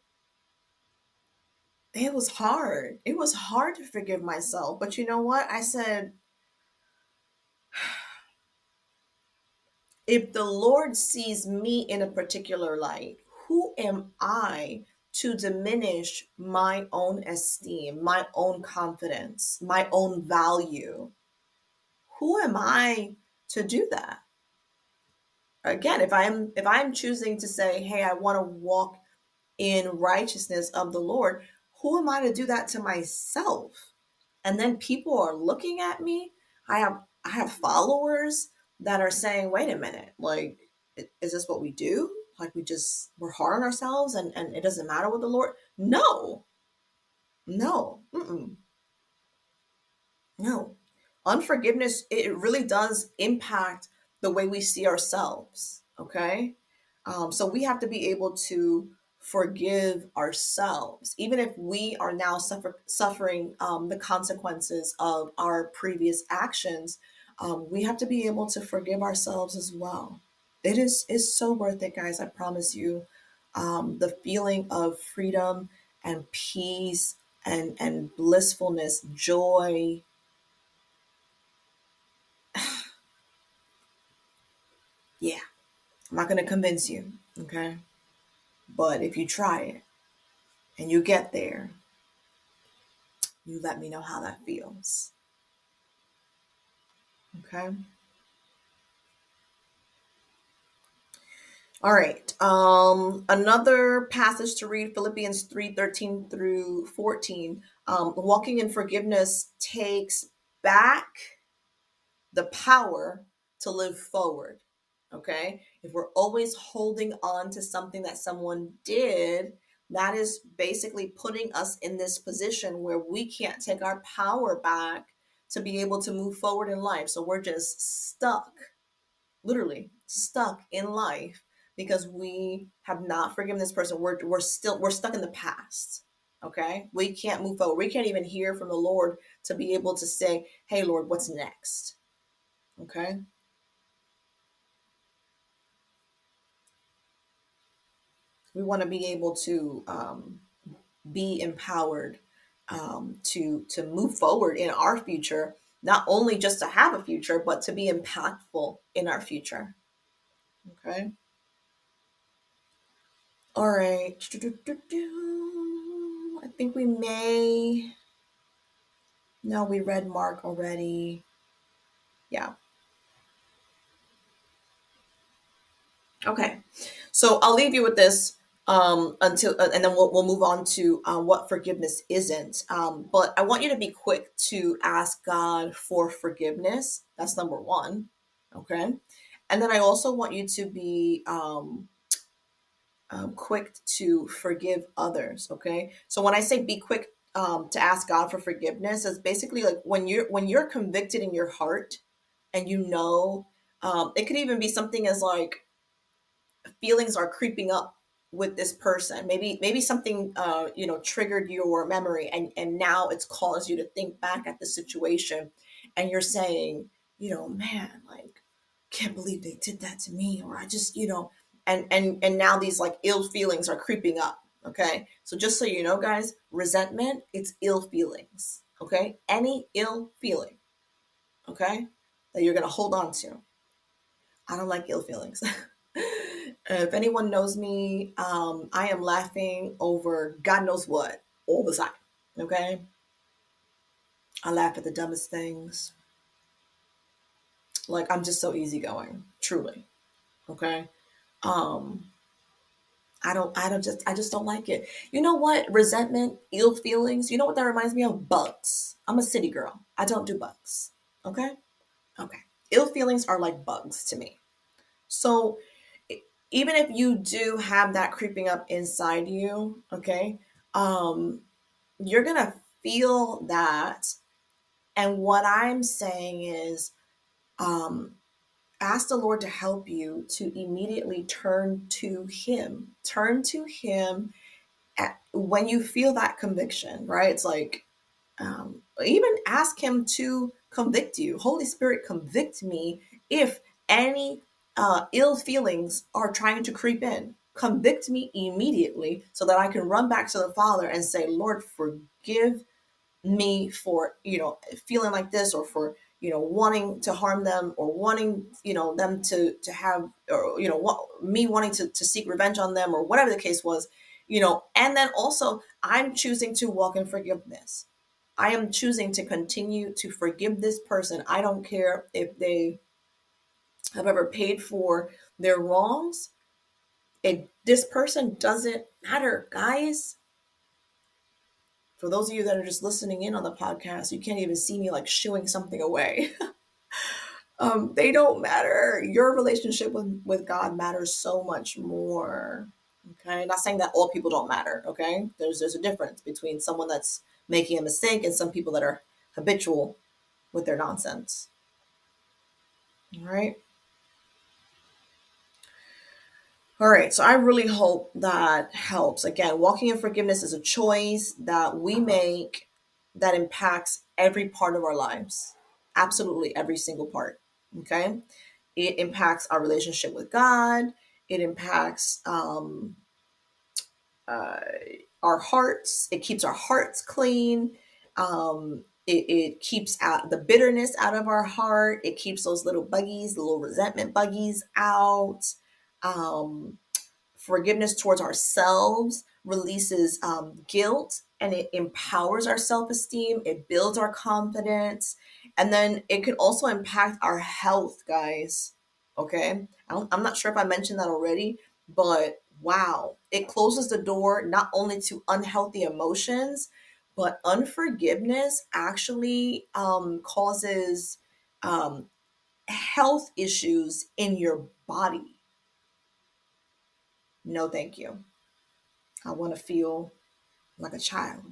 It was hard. It was hard to forgive myself. But you know what? I said, if the Lord sees me in a particular light, who am I to diminish my own esteem, my own confidence, my own value? who am I to do that? Again, if I'm if I'm choosing to say, "Hey, I want to walk in righteousness of the Lord," who am I to do that to myself? And then people are looking at me. I have I have followers that are saying, "Wait a minute, like is this what we do? Like we just we're hard on ourselves and and it doesn't matter with the Lord?" No. No. Mm-mm. No unforgiveness it really does impact the way we see ourselves okay um, so we have to be able to forgive ourselves even if we are now suffer, suffering um, the consequences of our previous actions um, we have to be able to forgive ourselves as well. It is is so worth it guys i promise you. Um, the feeling of freedom and peace and and blissfulness joy. Yeah, I'm not going to convince you, okay? But if you try it and you get there, you let me know how that feels. Okay? All right. Um, another passage to read Philippians 3 13 through 14. Um, walking in forgiveness takes back the power to live forward. Okay. If we're always holding on to something that someone did, that is basically putting us in this position where we can't take our power back to be able to move forward in life. So we're just stuck, literally stuck in life because we have not forgiven this person. We're, we're still, we're stuck in the past. Okay. We can't move forward. We can't even hear from the Lord to be able to say, Hey, Lord, what's next? Okay. We want to be able to um, be empowered um, to to move forward in our future not only just to have a future but to be impactful in our future. Okay? All right i think we may no we read mark already. Yeah. Okay. So i'll leave you with this um, until uh, and then we'll, we'll move on to uh, what forgiveness isn't um, but i want you to be quick to ask god for forgiveness that's number one okay And then I also want you to be um, um, quick to forgive others. Okay. So when I say be quick um, to ask God for forgiveness, it's basically like when you're when you're convicted in your heart and you know um, it could even be something as like feelings are creeping up with this person. Maybe maybe something uh, you know triggered your memory and and now it's caused you to think back at the situation and you're saying you know man like can't believe they did that to me or i just you know and and and now these like ill feelings are creeping up okay? So just so you know guys resentment it's ill feelings okay? Any ill feeling okay that you're going to hold on to. I don't like ill feelings if anyone knows me, um, I am laughing over God knows what all the time. Okay. I laugh at the dumbest things. Like I'm just so easygoing, truly. Okay. Um, I don't, I don't just, I just don't like it. You know what? Resentment, ill feelings. You know what that reminds me of? Bugs. I'm a city girl. I don't do bugs. Okay. Okay. Ill feelings are like bugs to me. So even if you do have that creeping up inside you, okay, um, you're gonna feel that. And what I'm saying is, um, ask the Lord to help you to immediately turn to Him. Turn to Him at, when you feel that conviction, right? It's like, um, even ask Him to convict you. Holy Spirit, convict me if any uh, ill feelings are trying to creep in. Convict me immediately so that I can run back to the Father and say, Lord, forgive me for, you know, feeling like this or for, you know, wanting to harm them or wanting, you know, them to, to have, or, you know, what, me wanting to, to seek revenge on them or whatever the case was, you know, and then also I'm choosing to walk in forgiveness. I am choosing to continue to forgive this person. I don't care if they have ever paid for their wrongs. And this person doesn't matter, guys. For those of you that are just listening in on the podcast, you can't even see me like shooing something away. um, they don't matter. Your relationship with, with God matters so much more. Okay. Not saying that all people don't matter. Okay. There's there's a difference between someone that's making a mistake and some people that are habitual with their nonsense. All right. All right, so I really hope that helps. Again, walking in forgiveness is a choice that we make that impacts every part of our lives. Absolutely every single part. Okay. It impacts our relationship with God, it impacts um, uh, our hearts, it keeps our hearts clean. Um, it, it, keeps out the bitterness out of our heart. It keeps those little buggies, the little resentment buggies out um, forgiveness towards ourselves releases um, guilt and it empowers our self-esteem it builds our confidence and then it can also impact our health guys okay? I'm not sure if i mentioned that already but wow it closes the door not only to unhealthy emotions but unforgiveness actually um, causes um, health issues in your body no, thank you. I want to feel like a child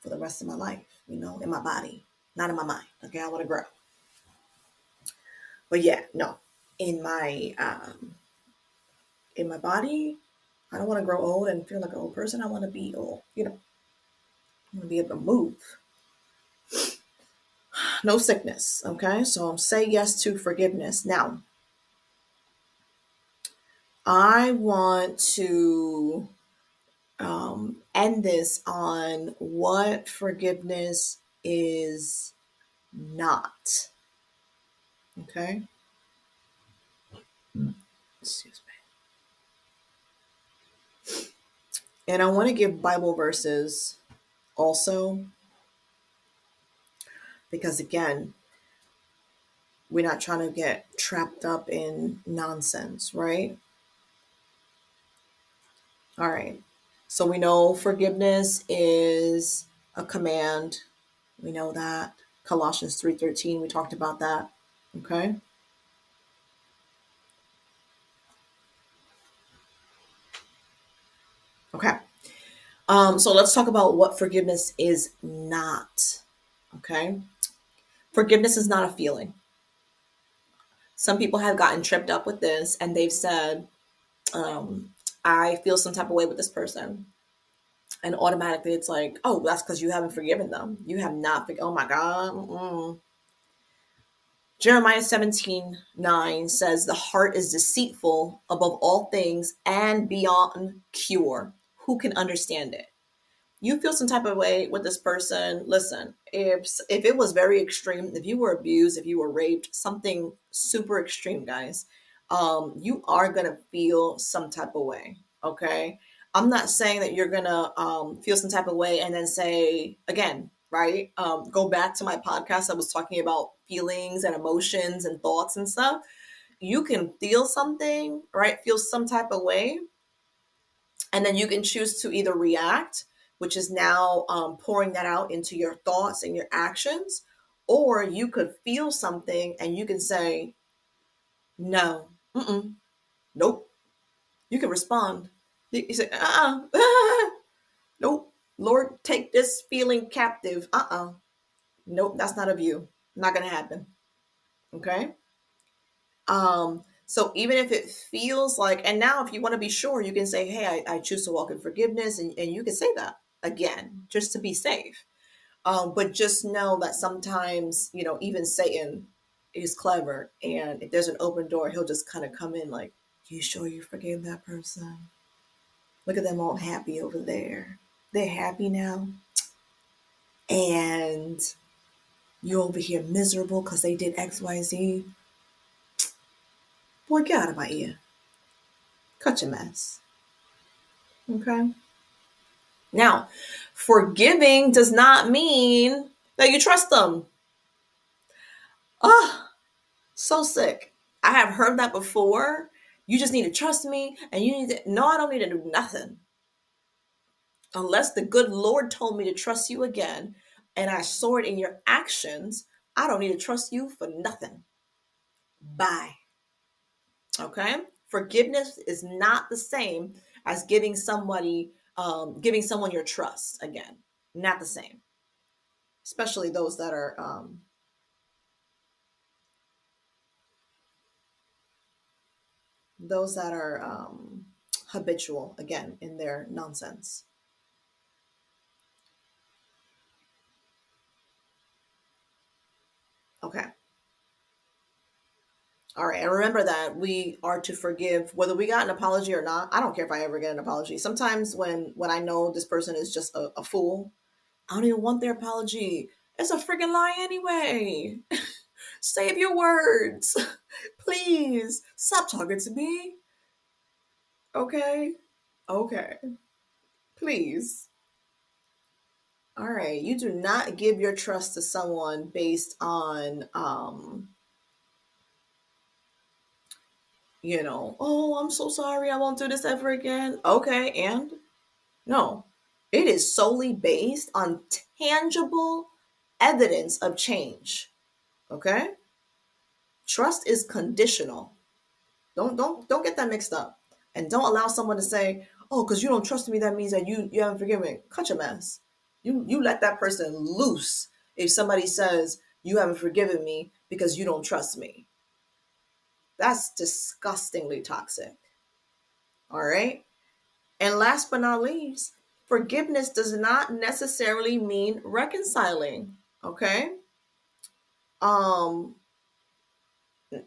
for the rest of my life, you know, in my body, not in my mind. Okay, I want to grow. But yeah, no, in my um, in my body, I don't want to grow old and feel like an old person. I want to be old, you know. I want to be able to move. No sickness. Okay, so say yes to forgiveness now. I want to um, end this on what forgiveness is not. Okay? Excuse me. And I want to give Bible verses also because, again, we're not trying to get trapped up in nonsense, right? All right. So we know forgiveness is a command. We know that Colossians 3:13 we talked about that. Okay? Okay. Um, so let's talk about what forgiveness is not. Okay? Forgiveness is not a feeling. Some people have gotten tripped up with this and they've said um, I feel some type of way with this person. And automatically it's like, oh, that's because you haven't forgiven them. You have not, oh my God. Mm-mm. Jeremiah 17 9 says, The heart is deceitful above all things and beyond cure. Who can understand it? You feel some type of way with this person. Listen, if if it was very extreme, if you were abused, if you were raped, something super extreme, guys, um, you are gonna feel some type of way. Okay. I'm not saying that you're gonna um, feel some type of way and then say again, right? Um, go back to my podcast. I was talking about feelings and emotions and thoughts and stuff. You can feel something, right? Feel some type of way. And then you can choose to either react, which is now um, pouring that out into your thoughts and your actions, or you could feel something and you can say, no, nope. You can respond. You, say, uh uh nope Lord, take this feeling captive. Uh uh Nope, that's not of you. Not going to happen. Okay. Um, so even if it feels like, and now if you want to be sure, you can say, Hey, I, I choose to walk in forgiveness. And, and you can say that again, just to be safe. Um, but just know that sometimes, you know, even Satan is clever. And if there's an open door, he'll just kind of come in like, You sure you forgave that person? Look at them all happy over there they're happy now. And you're over here miserable because they did XYZ. Boy, get out of my ear. Cut your mess. Okay? Now, forgiving does not mean that you trust them. Ah, oh, so sick. I have heard that before. You just need to trust me and you need to. No, I don't need to do nothing unless the good Lord told me to trust you again and I saw it in your actions, I don't need to trust you for nothing. Bye. Okay? Forgiveness is not the same as giving somebody um, giving someone your trust again. Not the same. Especially those that are um, those that are um, habitual again in their nonsense. Okay. All right. And remember that we are to forgive whether we got an apology or not. I don't care if I ever get an apology. Sometimes when when I know this person is just a, a fool, I don't even want their apology. It's a freaking lie anyway. Save your words. Please stop talking to me. Okay. Okay. Please. All right. You do not give your trust to someone based on, um, you know, oh, I'm so sorry. I won't do this ever again. Okay. And no, it is solely based on tangible evidence of change. Okay. Trust is conditional. Don't don't don't get that mixed up. And don't allow someone to say, "Oh, because you don't trust me, that means that you you haven't forgiven me." Cut your mess. You you let that person loose if somebody says you haven't forgiven me because you don't trust me. That's disgustingly toxic. All right? And last but not least, forgiveness does not necessarily mean reconciling, okay? Um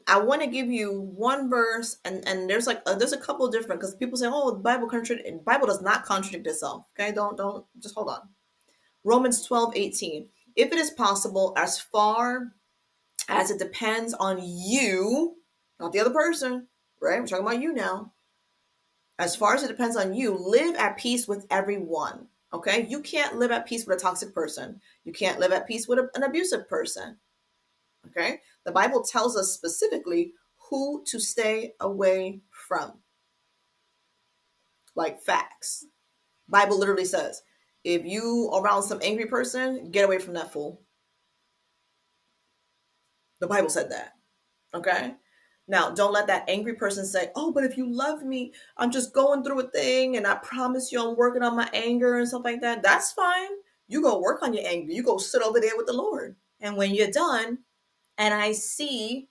I want to give you one verse, and and there's like uh, there's a couple different because people say, oh, the Bible contradict Bible does not contradict itself. Okay, don't don't just hold on. Romans 12, 18. If it is possible, as far as it depends on you, not the other person, right? We're talking about you now. As far as it depends on you, live at peace with everyone. Okay? You can't live at peace with a toxic person. You can't live at peace with a, an abusive person. Okay? The Bible tells us specifically who to stay away from. Like facts. Bible literally says, if you around some angry person, get away from that fool. The Bible said that. Okay? Now, don't let that angry person say, Oh, but if you love me, I'm just going through a thing and I promise you I'm working on my anger and stuff like that. That's fine. You go work on your anger. You go sit over there with the Lord. And when you're done, and I see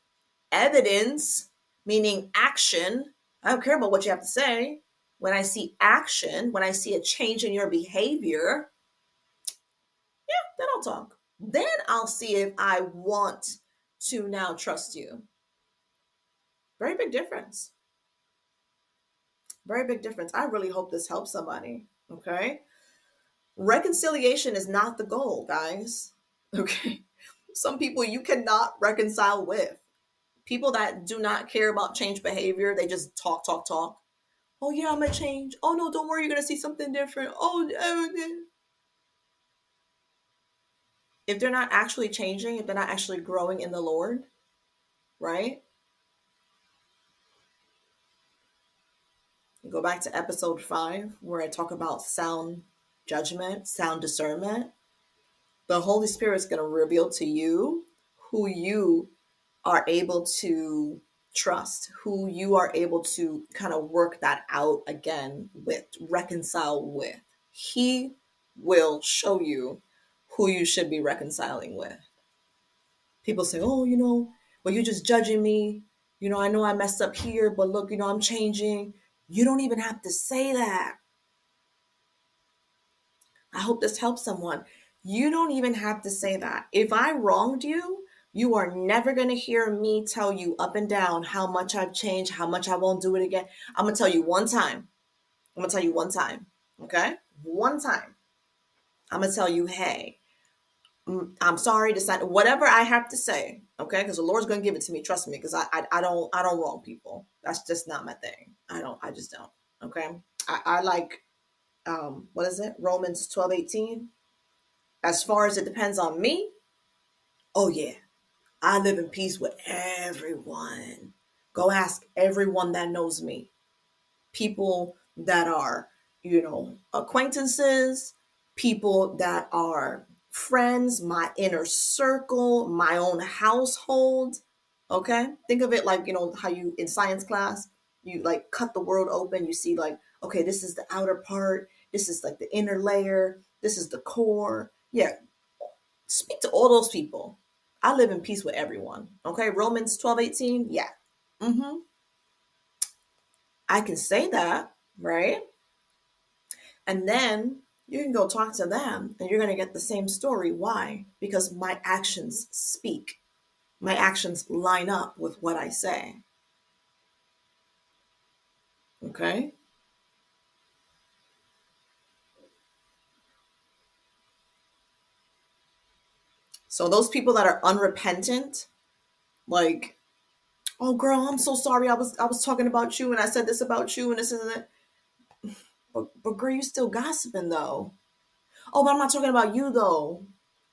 evidence, meaning action, I don't care about what you have to say. When I see action, when I see a change in your behavior, yeah, then I'll talk. Then I'll see if I want to now trust you. Very big difference. Very big difference. I really hope this helps somebody. Okay. Reconciliation is not the goal, guys. Okay. Some people you cannot reconcile with. People that do not care about change behavior, they just talk, talk, talk. Oh, yeah, I'm going to change. Oh, no, don't worry. You're going to see something different. Oh, oh, if they're not actually changing, if they're not actually growing in the Lord, right? Go back to episode five, where I talk about sound judgment, sound discernment. The Holy Spirit is going to reveal to you who you are able to trust, who you are able to kind of work that out again with, reconcile with. He will show you who you should be reconciling with. People say, oh, you know, well, you're just judging me. You know, I know I messed up here, but look, you know, I'm changing. You don't even have to say that. I hope this helps someone. You don't even have to say that. If I wronged you, you are never going to hear me tell you up and down how much I've changed, how much I won't do it again. I'm going to tell you one time. I'm going to tell you one time. Okay? One time. I'm going to tell you, hey, mm, I'm sorry to sign whatever I have to say. Okay? Because the Lord's to give it to me. Trust me. Because I, I, I don't I don't wrong people. That's just not my thing. I don't. I just don't. Okay. I, I like um what is it? Romans 12, 18. As far as it depends on me, oh yeah. I live in peace with everyone. Go ask everyone that knows me. People that are, you know, acquaintances, people that are friends, my inner circle, my own household. Okay? Think of it like, you know, how you in science class, you like cut the world open, you see like, okay, this is the outer part, this is like the inner layer, this is the core. Yeah. Speak to all those people. I live in peace with everyone. Okay? Romans 12, 18. Yeah. Mm-hmm. I can say that, right? And then you can go talk to them and you're going to get the same story. Why? Because my actions speak my actions line up with what I say. Okay? So those people that are unrepentant, like, oh girl, I'm so sorry. I was I was talking about you and I said this about you and this and that. But, but girl, you still gossiping though. Oh, but I'm not talking about you though.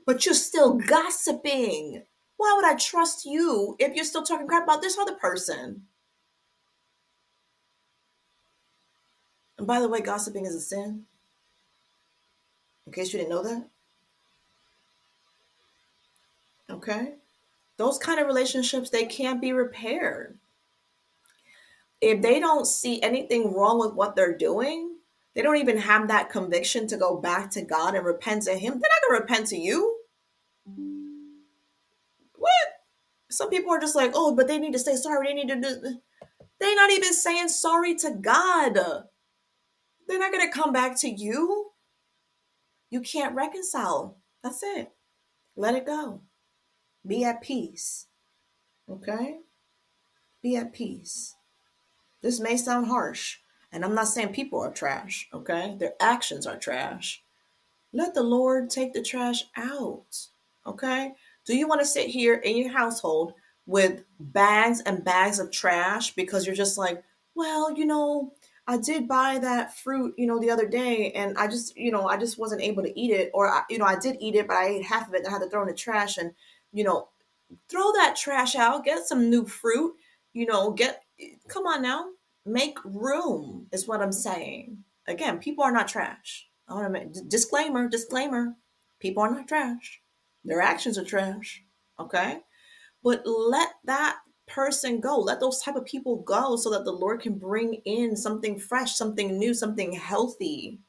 But you're still gossiping. Why would I trust you if you're still talking crap about this other person? And by the way, gossiping is a sin. In case you didn't know that. Okay? Those kind of relationships, they can't be repaired. If they don't see anything wrong with what they're doing, they don't even have that conviction to go back to God and repent to Him, they're not going to repent to you. What? Some people are just like, oh, but they need to say sorry. They need to do. They're not even saying sorry to God. They're not going to come back to you. You can't reconcile. That's it. Let it go. Be at peace. Okay? Be at peace. This may sound harsh, and I'm not saying people are trash, okay? Their actions are trash. Let the Lord take the trash out, okay? Do you want to sit here in your household with bags and bags of trash because you're just like, well, you know, I did buy that fruit, you know, the other day and I just, you know, I just wasn't able to eat it or I, you know, I did eat it, but I ate half of it and I had to throw in the trash and, you know, throw that trash out, get some new fruit, you know, get come on now, make room is what I'm saying. Again, people are not trash. I want to make disclaimer, disclaimer. People are not trash. Their actions are trash. Okay. But let that person go. Let those type of people go so that the Lord can bring in something fresh, something new, something healthy.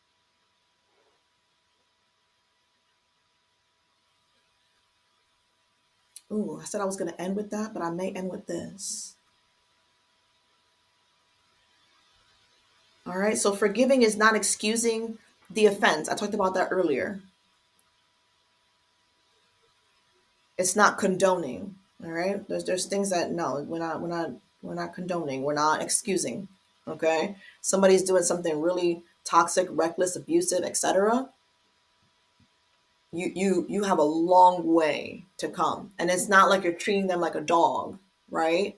Ooh, I said I was going to end with that, but I may end with this. All right, so forgiving is not excusing the offense. I talked about that earlier. It's not condoning. All right, there's there's things that no, we're not we're not we're not condoning. We're not excusing. Okay, somebody's doing something really toxic, reckless, abusive, etc you you you have a long way to come. And it's not like you're treating them like a dog right?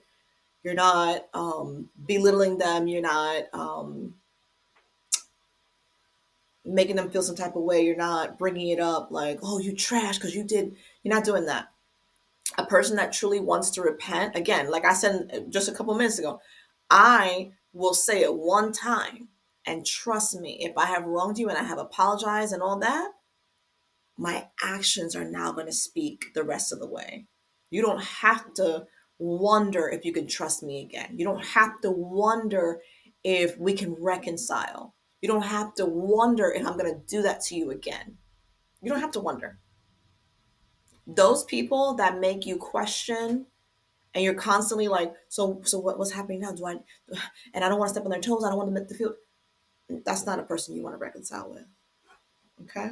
You're not um, belittling them. You're not um, making them feel some type of way. You're not bringing it up like oh you trash because you did you're not doing that. A person that truly wants to repent again like i said just a couple minutes ago i will say it one time and trust me if i have wronged you and i have apologized and all that my actions are now going to speak the rest of the way. You don't have to wonder if you can trust me again. You don't have to wonder if we can reconcile. You don't have to wonder if I'm going to do that to you again. You don't have to wonder. Those people that make you question and you're constantly like, so so what, what's happening now? Do I and I don't want to step on their toes. I don't want them the feel that's not a person you want to reconcile with. Okay?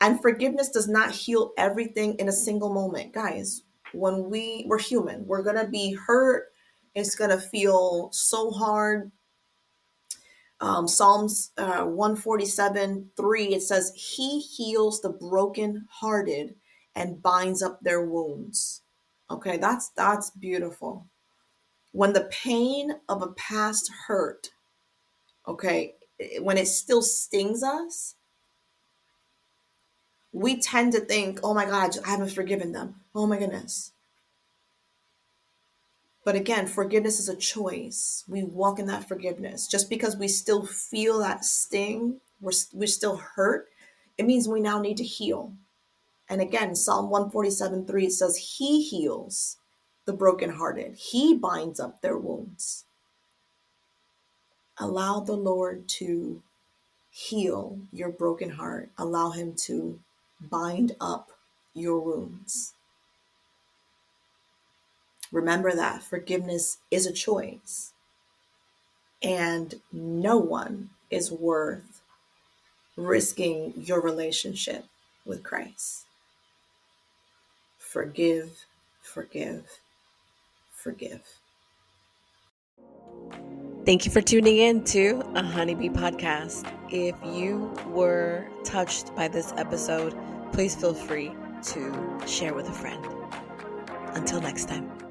And forgiveness does not heal everything in a single moment. Guys, when we we're human, we're going to be hurt. It's going to feel so hard. Um, Psalms uh, 147 3, it says, He heals the broken-hearted and binds up their wounds. Okay, that's that's beautiful. When the pain of a past hurt, okay, when it still stings us, we tend to think, oh my God, I haven't forgiven them. Oh my goodness. But again, forgiveness is a choice. We walk in that forgiveness. Just because we still feel that sting, we're, we're still hurt, it means we now need to heal. And again, Psalm 147 3 it says, He heals the brokenhearted, He binds up their wounds. Allow the Lord to heal your broken heart. Allow Him to bind up your wounds. Remember that forgiveness is a choice, and no one is worth risking your relationship with Christ. Forgive, forgive, forgive. Thank you for tuning in to a Honeybee podcast. If you were touched by this episode, please feel free to share with a friend. Until next time.